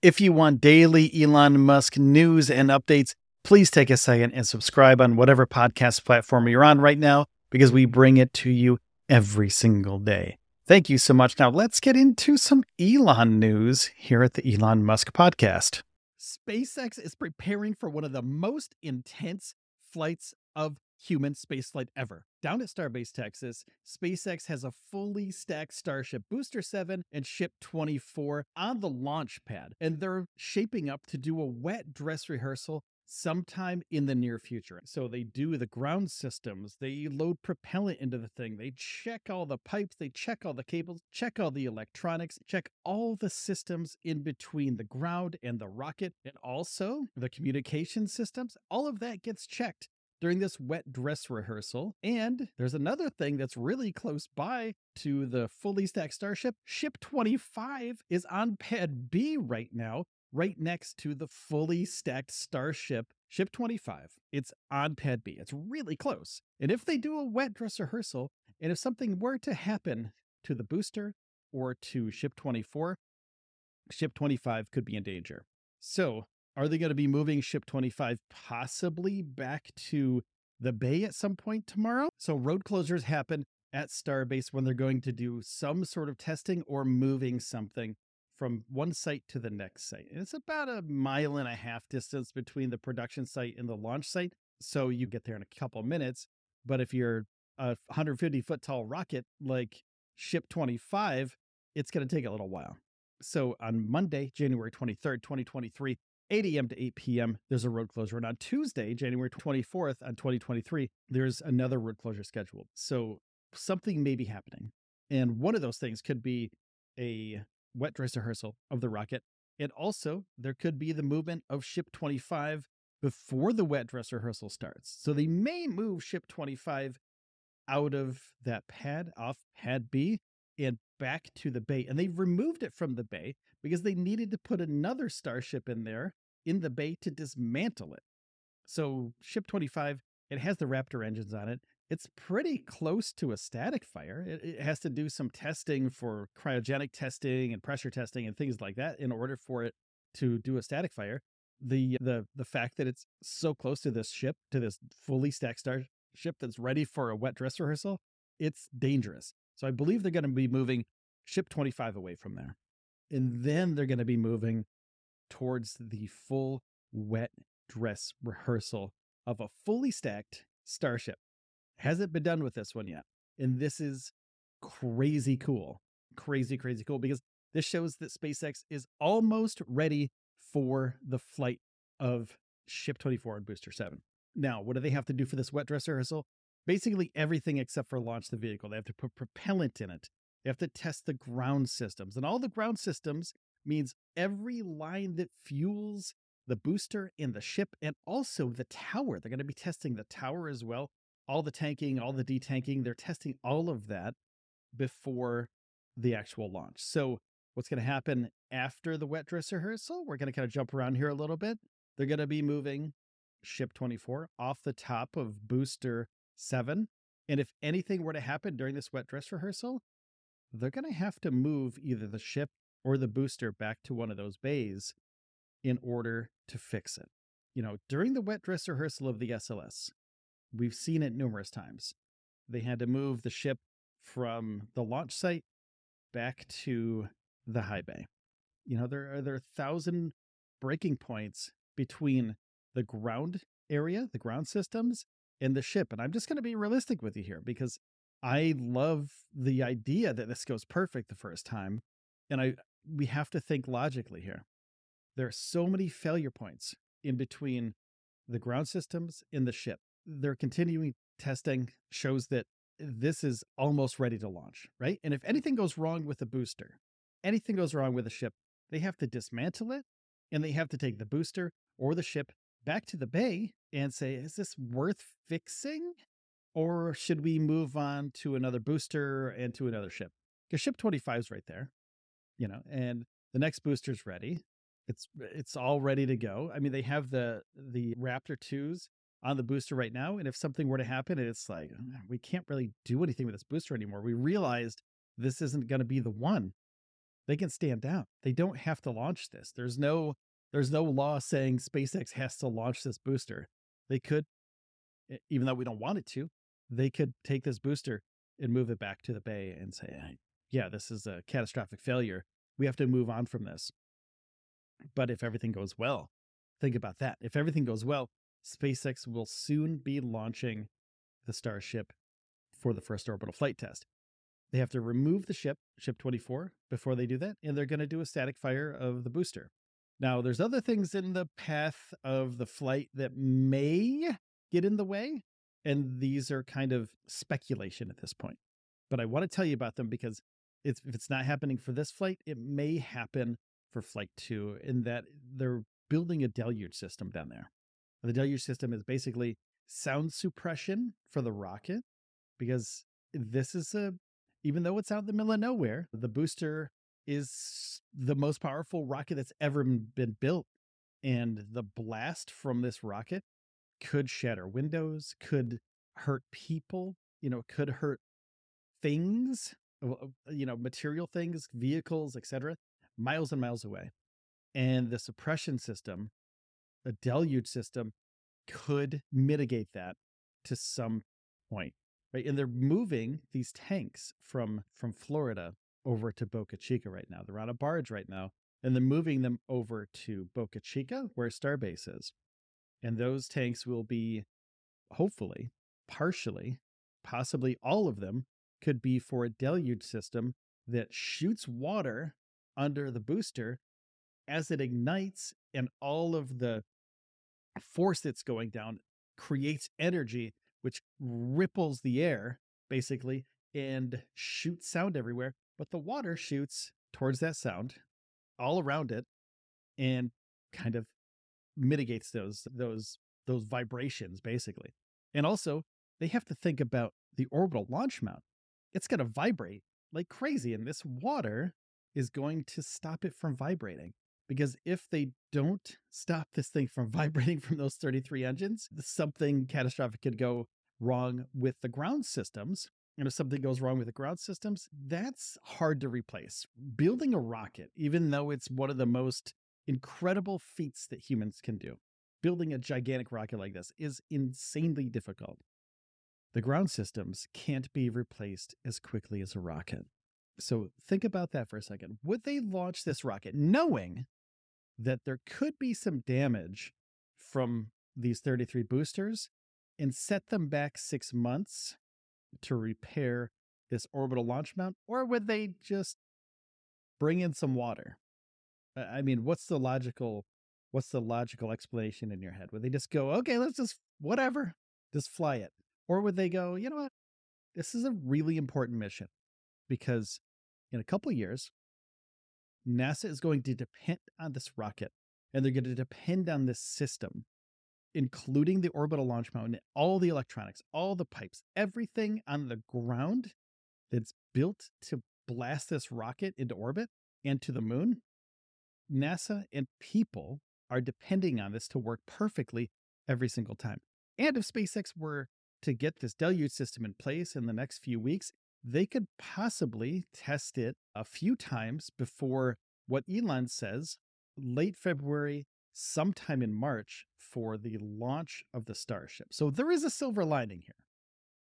If you want daily Elon Musk news and updates, please take a second and subscribe on whatever podcast platform you're on right now because we bring it to you every single day. Thank you so much. Now, let's get into some Elon news here at the Elon Musk podcast. SpaceX is preparing for one of the most intense flights of human spaceflight ever. Down at Starbase, Texas, SpaceX has a fully stacked Starship Booster 7 and Ship 24 on the launch pad, and they're shaping up to do a wet dress rehearsal sometime in the near future. So they do the ground systems, they load propellant into the thing, they check all the pipes, they check all the cables, check all the electronics, check all the systems in between the ground and the rocket, and also the communication systems. All of that gets checked during this wet dress rehearsal. And there's another thing that's really close by to the fully stacked Starship. Ship 25 is on pad B right now, right next to the fully stacked Starship. Ship 25. It's on pad B. It's really close. And if they do a wet dress rehearsal, and if something were to happen to the booster or to Ship 24, Ship 25 could be in danger. So are they going to be moving Ship 25 possibly back to the bay at some point tomorrow? So road closures happen at Starbase when they're going to do some sort of testing or moving something from one site to the next site. And it's about a mile and a half distance between the production site and the launch site. So you get there in a couple minutes. But if you're a 150 foot tall rocket like Ship 25, it's going to take a little while. So on Monday, January 23rd, 2023, 8 a.m. to 8 p.m., there's a road closure. And on Tuesday, January 24th, on uh, 2023, there's another road closure scheduled. So something may be happening. And one of those things could be a wet dress rehearsal of the rocket. And also, there could be the movement of Ship 25 before the wet dress rehearsal starts. So they may move Ship 25 out of that pad, off pad B, and back to the bay. And they removed it from the bay because they needed to put another starship in there in the bay to dismantle it. So, Ship 25, it has the Raptor engines on it. It's pretty close to a static fire. It, it, has to do some testing for cryogenic testing and pressure testing and things like that in order for it to do a static fire. The the the fact that it's so close to this ship, to this fully stacked starship that's ready for a wet dress rehearsal, it's dangerous. So I believe they're going to be moving ship 25 away from there. And then they're going to be moving towards the full wet dress rehearsal of a fully stacked starship. Hasn't been done with this one yet. And this is crazy cool. Crazy, crazy cool because this shows that SpaceX is almost ready for the flight of Ship 24 and Booster 7. Now, what do they have to do for this wet dress rehearsal? Basically, everything except for launch the vehicle. They have to put propellant in it. They have to test the ground systems. And all the ground systems means every line that fuels the booster in the ship and also the tower. They're going to be testing the tower as well. All the tanking, all the detanking, they're testing all of that before the actual launch. So, what's going to happen after the wet dress rehearsal? We're going to kind of jump around here a little bit. They're going to be moving Ship 24 off the top of Booster 7. And if anything were to happen during this wet dress rehearsal, they're going to have to move either the ship or the booster back to one of those bays in order to fix it. You know, during the wet dress rehearsal of the SLS, we've seen it numerous times. They had to move the ship from the launch site back to the high bay. You know, there are there are a thousand breaking points between the ground area, the ground systems, and the ship. And I'm just going to be realistic with you here because I love the idea that this goes perfect the first time. And I we have to think logically here. There are so many failure points in between the ground systems in the ship. Their continuing testing shows that this is almost ready to launch, right? And if anything goes wrong with the booster, anything goes wrong with the ship, they have to dismantle it and they have to take the booster or the ship back to the bay and say, is this worth fixing? Or should we move on to another booster and to another ship? Because ship 25 is right there, you know, and the next booster's ready. It's it's all ready to go. I mean, they have the the Raptor 2s on the booster right now. And if something were to happen, it's like ah, we can't really do anything with this booster anymore. We realized this isn't going to be the one. they can stand down. They don't have to launch this. There's no there's no law saying SpaceX has to launch this booster. They could, even though we don't want it to, they could take this booster and move it back to the bay and say, yeah, this is a catastrophic failure. We have to move on from this. But if everything goes well, think about that. If everything goes well, SpaceX will soon be launching the Starship for the first orbital flight test. They have to remove the ship, Ship 24, before they do that, and they're going to do a static fire of the booster. Now, there's other things in the path of the flight that may get in the way, and these are kind of speculation at this point. But I want to tell you about them because it's, if it's not happening for this flight, it may happen for flight two, in that they're building a deluge system down there. The deluge system is basically sound suppression for the rocket because this is a even though it's out in the middle of nowhere, the booster is the most powerful rocket that's ever been built. And the blast from this rocket could shatter windows, could hurt people, you know, could hurt things, uh, you know, material things, vehicles, etc., miles and miles away. And the suppression system, the deluge system, could mitigate that to some point right? And they're moving these tanks from from Florida over to Boca Chica right now. They're on a barge right now, and they're moving them over to Boca Chica, where Starbase is. And those tanks will be, hopefully, partially, possibly all of them, could be for a deluge system that shoots water under the booster as it ignites, and all of the force that's going down creates energy which ripples the air basically and shoots sound everywhere. But the water shoots towards that sound all around it and kind of mitigates those those those vibrations basically. And also, they have to think about the orbital launch mount. It's going to vibrate like crazy and this water is going to stop it from vibrating because if they don't stop this thing from vibrating from those 33 engines, something catastrophic could go wrong with the ground systems. And if something goes wrong with the ground systems, that's hard to replace. Building a rocket, even though it's one of the most incredible feats that humans can do, building a gigantic rocket like this is insanely difficult. The ground systems can't be replaced as quickly as a rocket. So think about that for a second. Would they launch this rocket knowing that there could be some damage from these 33 boosters and set them back six months to repair this orbital launch mount? Or would they just bring in some water? I mean, what's the logical what's the logical explanation in your head? Would they just go, okay, let's just whatever, just fly it? Or would they go, you know what? This is a really important mission because in a couple years, NASA is going to depend on this rocket and they're going to depend on this system, including the orbital launch mount all the electronics, all the pipes, everything on the ground that's built to blast this rocket into orbit and to the moon. NASA and people are depending on this to work perfectly every single time. And if SpaceX were to get this deluge system in place in the next few weeks, they could possibly test it a few times before what Elon says late February, sometime in March for the launch of the Starship. So there is a silver lining here.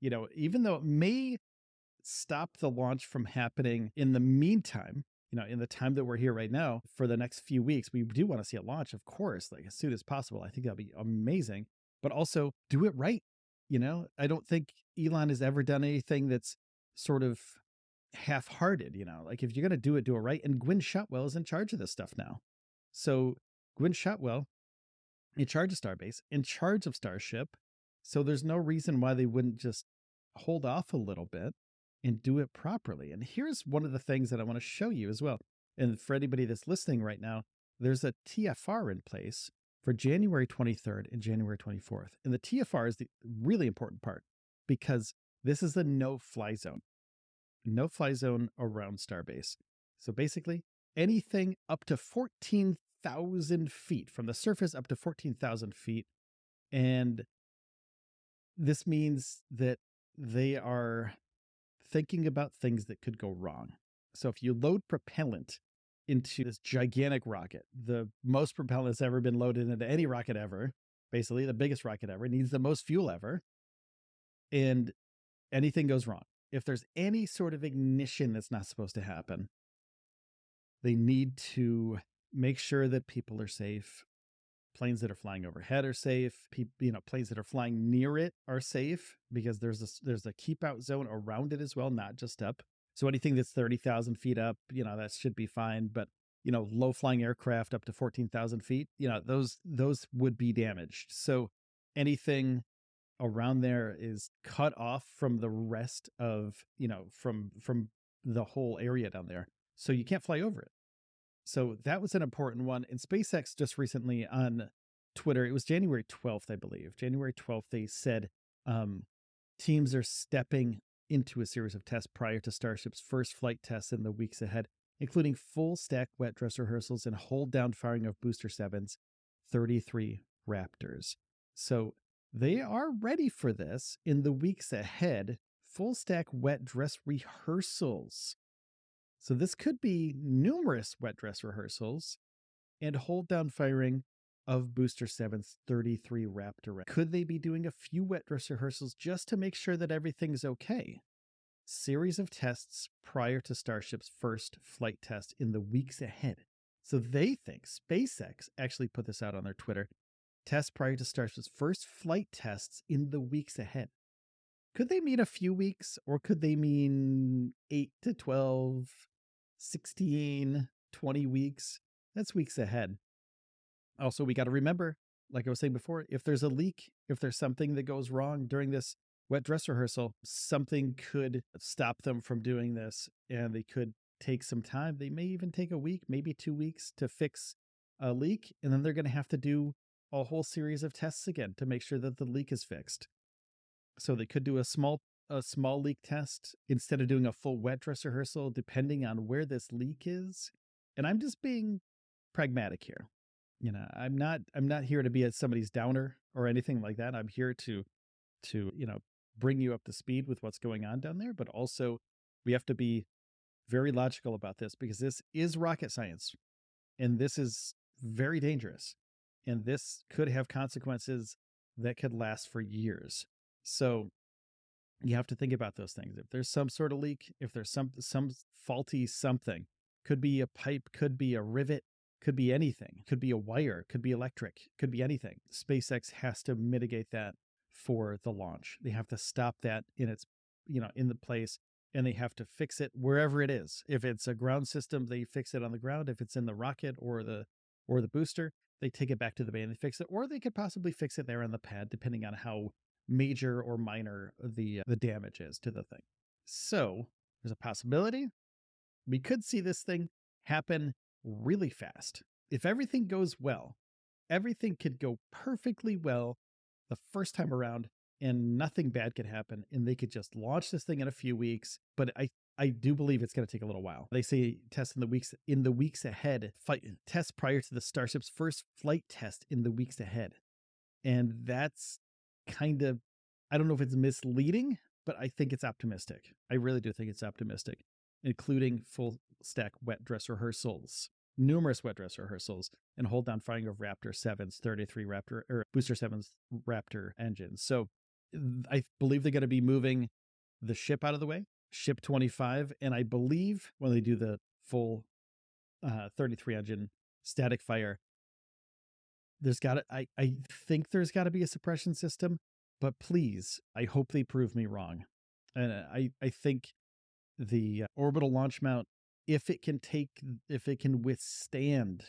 You know, even though it may stop the launch from happening in the meantime, you know, in the time that we're here right now for the next few weeks, we do want to see it launch, of course, like as soon as possible. I think that'll be amazing, but also do it right. You know, I don't think Elon has ever done anything that's sort of half hearted, you know, like if you're going to do it, do it right. And Gwynne Shotwell is in charge of this stuff now. So Gwynne Shotwell, in charge of Starbase, in charge of Starship. So there's no reason why they wouldn't just hold off a little bit and do it properly. And here's one of the things that I want to show you as well. And for anybody that's listening right now, there's a TFR in place for January 23rd and January 24th. And the TFR is the really important part because this is a no fly zone, no fly zone around Starbase. So basically, anything up to 14,000 feet from the surface up to 14,000 feet. And this means that they are thinking about things that could go wrong. So if you load propellant into this gigantic rocket, the most propellant that's ever been loaded into any rocket ever, basically the biggest rocket ever, needs the most fuel ever. And anything goes wrong. If there's any sort of ignition that's not supposed to happen, they need to make sure that people are safe. Planes that are flying overhead are safe. People, you know, planes that are flying near it are safe because there's a there's a keep out zone around it as well, not just up. So anything that's thirty thousand feet up, you know, that should be fine. But you know, low flying aircraft up to fourteen thousand feet, you know, those those would be damaged. So anything around there is cut off from the rest of you know from from the whole area down there so you can't fly over it so that was an important one and spacex just recently on twitter it was january 12th i believe january 12th they said um, teams are stepping into a series of tests prior to starship's first flight tests in the weeks ahead including full stack wet dress rehearsals and hold down firing of booster 7's 33 raptors so they are ready for this in the weeks ahead. Full stack wet dress rehearsals. So this could be numerous wet dress rehearsals and hold down firing of Booster 7's 33 Raptor. Could they be doing a few wet dress rehearsals just to make sure that everything's okay? Series of tests prior to Starship's first flight test in the weeks ahead. So they think SpaceX actually put this out on their Twitter tests prior to Starship's first flight tests in the weeks ahead. Could they mean a few weeks or could they mean 8 to 12, 16, 20 weeks? That's weeks ahead. Also, we got to remember, like I was saying before, if there's a leak, if there's something that goes wrong during this wet dress rehearsal, something could stop them from doing this and they could take some time. They may even take a week, maybe two weeks to fix a leak. And then they're going to have to do a whole series of tests again to make sure that the leak is fixed. So they could do a small a small leak test instead of doing a full wet dress rehearsal depending on where this leak is. And I'm just being pragmatic here. You know, I'm not I'm not here to be at somebody's downer or anything like that. I'm here to to, you know, bring you up to speed with what's going on down there, but also we have to be very logical about this because this is rocket science and this is very dangerous and this could have consequences that could last for years. So you have to think about those things. If there's some sort of leak, if there's some some faulty something, could be a pipe, could be a rivet, could be anything, could be a wire, could be electric, could be anything. SpaceX has to mitigate that for the launch. They have to stop that in its, you know, in the place and they have to fix it wherever it is. If it's a ground system, they fix it on the ground. If it's in the rocket or the or the booster, they take it back to the bay and they fix it, or they could possibly fix it there on the pad, depending on how major or minor the uh, the damage is to the thing. So there's a possibility we could see this thing happen really fast. If everything goes well, everything could go perfectly well the first time around and nothing bad could happen and they could just launch this thing in a few weeks but i I do believe it's going to take a little while. They say test in the weeks in the weeks ahead. Fight test prior to the Starship's first flight test in the weeks ahead, and that's kind of I don't know if it's misleading, but I think it's optimistic. I really do think it's optimistic, including full stack wet dress rehearsals, numerous wet dress rehearsals, and hold down firing of Raptor 7's 33 Raptor or Booster 7's Raptor engines. So I believe they're going to be moving the ship out of the way ship 25 and i believe when they do the full uh, 33 engine static fire there's got to I, I think there's got to be a suppression system but please i hope they prove me wrong. And uh, i i think the orbital launch mount if it can take if it can withstand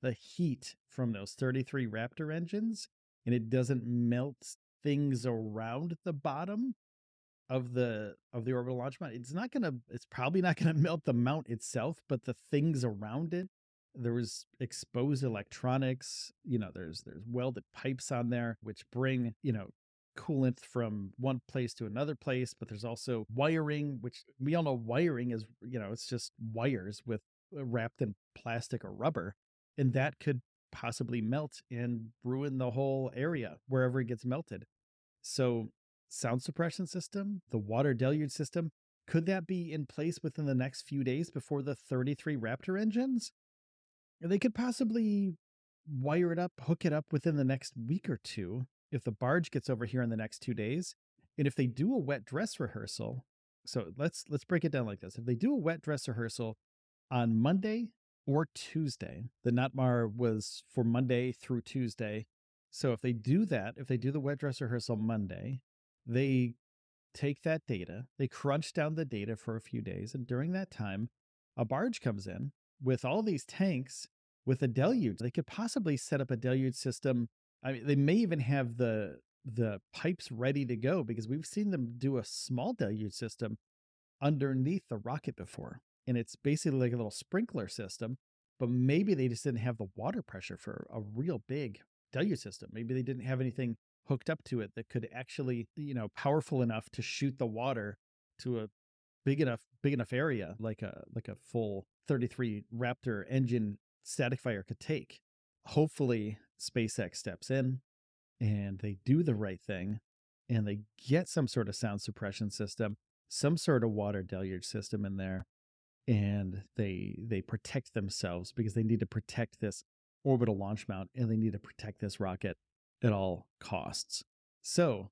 the heat from those 33 raptor engines and it doesn't melt things around the bottom of the of the orbital launch mount it's not going to it's probably not going to melt the mount itself but the things around it there was exposed electronics you know there's there's welded pipes on there which bring you know coolant from one place to another place but there's also wiring which we all know wiring is you know it's just wires with uh, wrapped in plastic or rubber and that could possibly melt and ruin the whole area wherever it gets melted so sound suppression system, the water deluge system, could that be in place within the next few days before the 33 Raptor engines? They could possibly wire it up, hook it up within the next week or two if the barge gets over here in the next two days. And if they do a wet dress rehearsal, so let's let's break it down like this. If they do a wet dress rehearsal on Monday or Tuesday, the NOTMAR was for Monday through Tuesday. So if they do that, if they do the wet dress rehearsal Monday, they take that data, they crunch down the data for a few days, and during that time, a barge comes in with all these tanks with a deluge. They could possibly set up a deluge system. I mean, they may even have the the pipes ready to go because we've seen them do a small deluge system underneath the rocket before. And it's basically like a little sprinkler system, but maybe they just didn't have the water pressure for a real big deluge system. Maybe they didn't have anything hooked up to it that could actually, you know, powerful enough to shoot the water to a big enough big enough area like a like a full 33 Raptor engine static fire could take. Hopefully SpaceX steps in and they do the right thing and they get some sort of sound suppression system, some sort of water deluge system in there and they they protect themselves because they need to protect this orbital launch mount and they need to protect this rocket at all costs. So,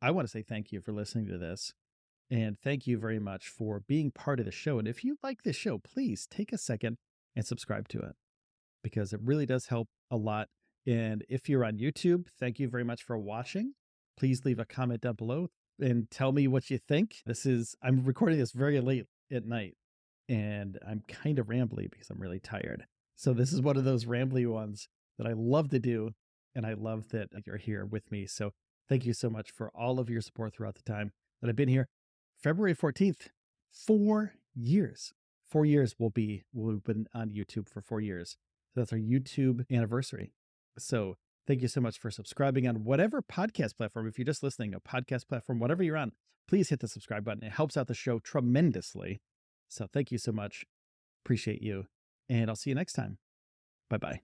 I want to say thank you for listening to this. And thank you very much for being part of the show. And if you like this show, please take a second and subscribe to it because it really does help a lot. And if you're on YouTube, thank you very much for watching. Please leave a comment down below and tell me what you think. This is, I'm recording this very late at night and I'm kind of rambly because I'm really tired. So this is one of those rambly ones that I love to do and I love that you're here with me. So thank you so much for all of your support throughout the time that I've been here. February 14th, four years. Four years will be, we've been on YouTube for four years. So that's our YouTube anniversary. So thank you so much for subscribing on whatever podcast platform. If you're just listening, a podcast platform, whatever you're on, please hit the subscribe button. It helps out the show tremendously. So thank you so much. Appreciate you. And I'll see you next time. Bye bye.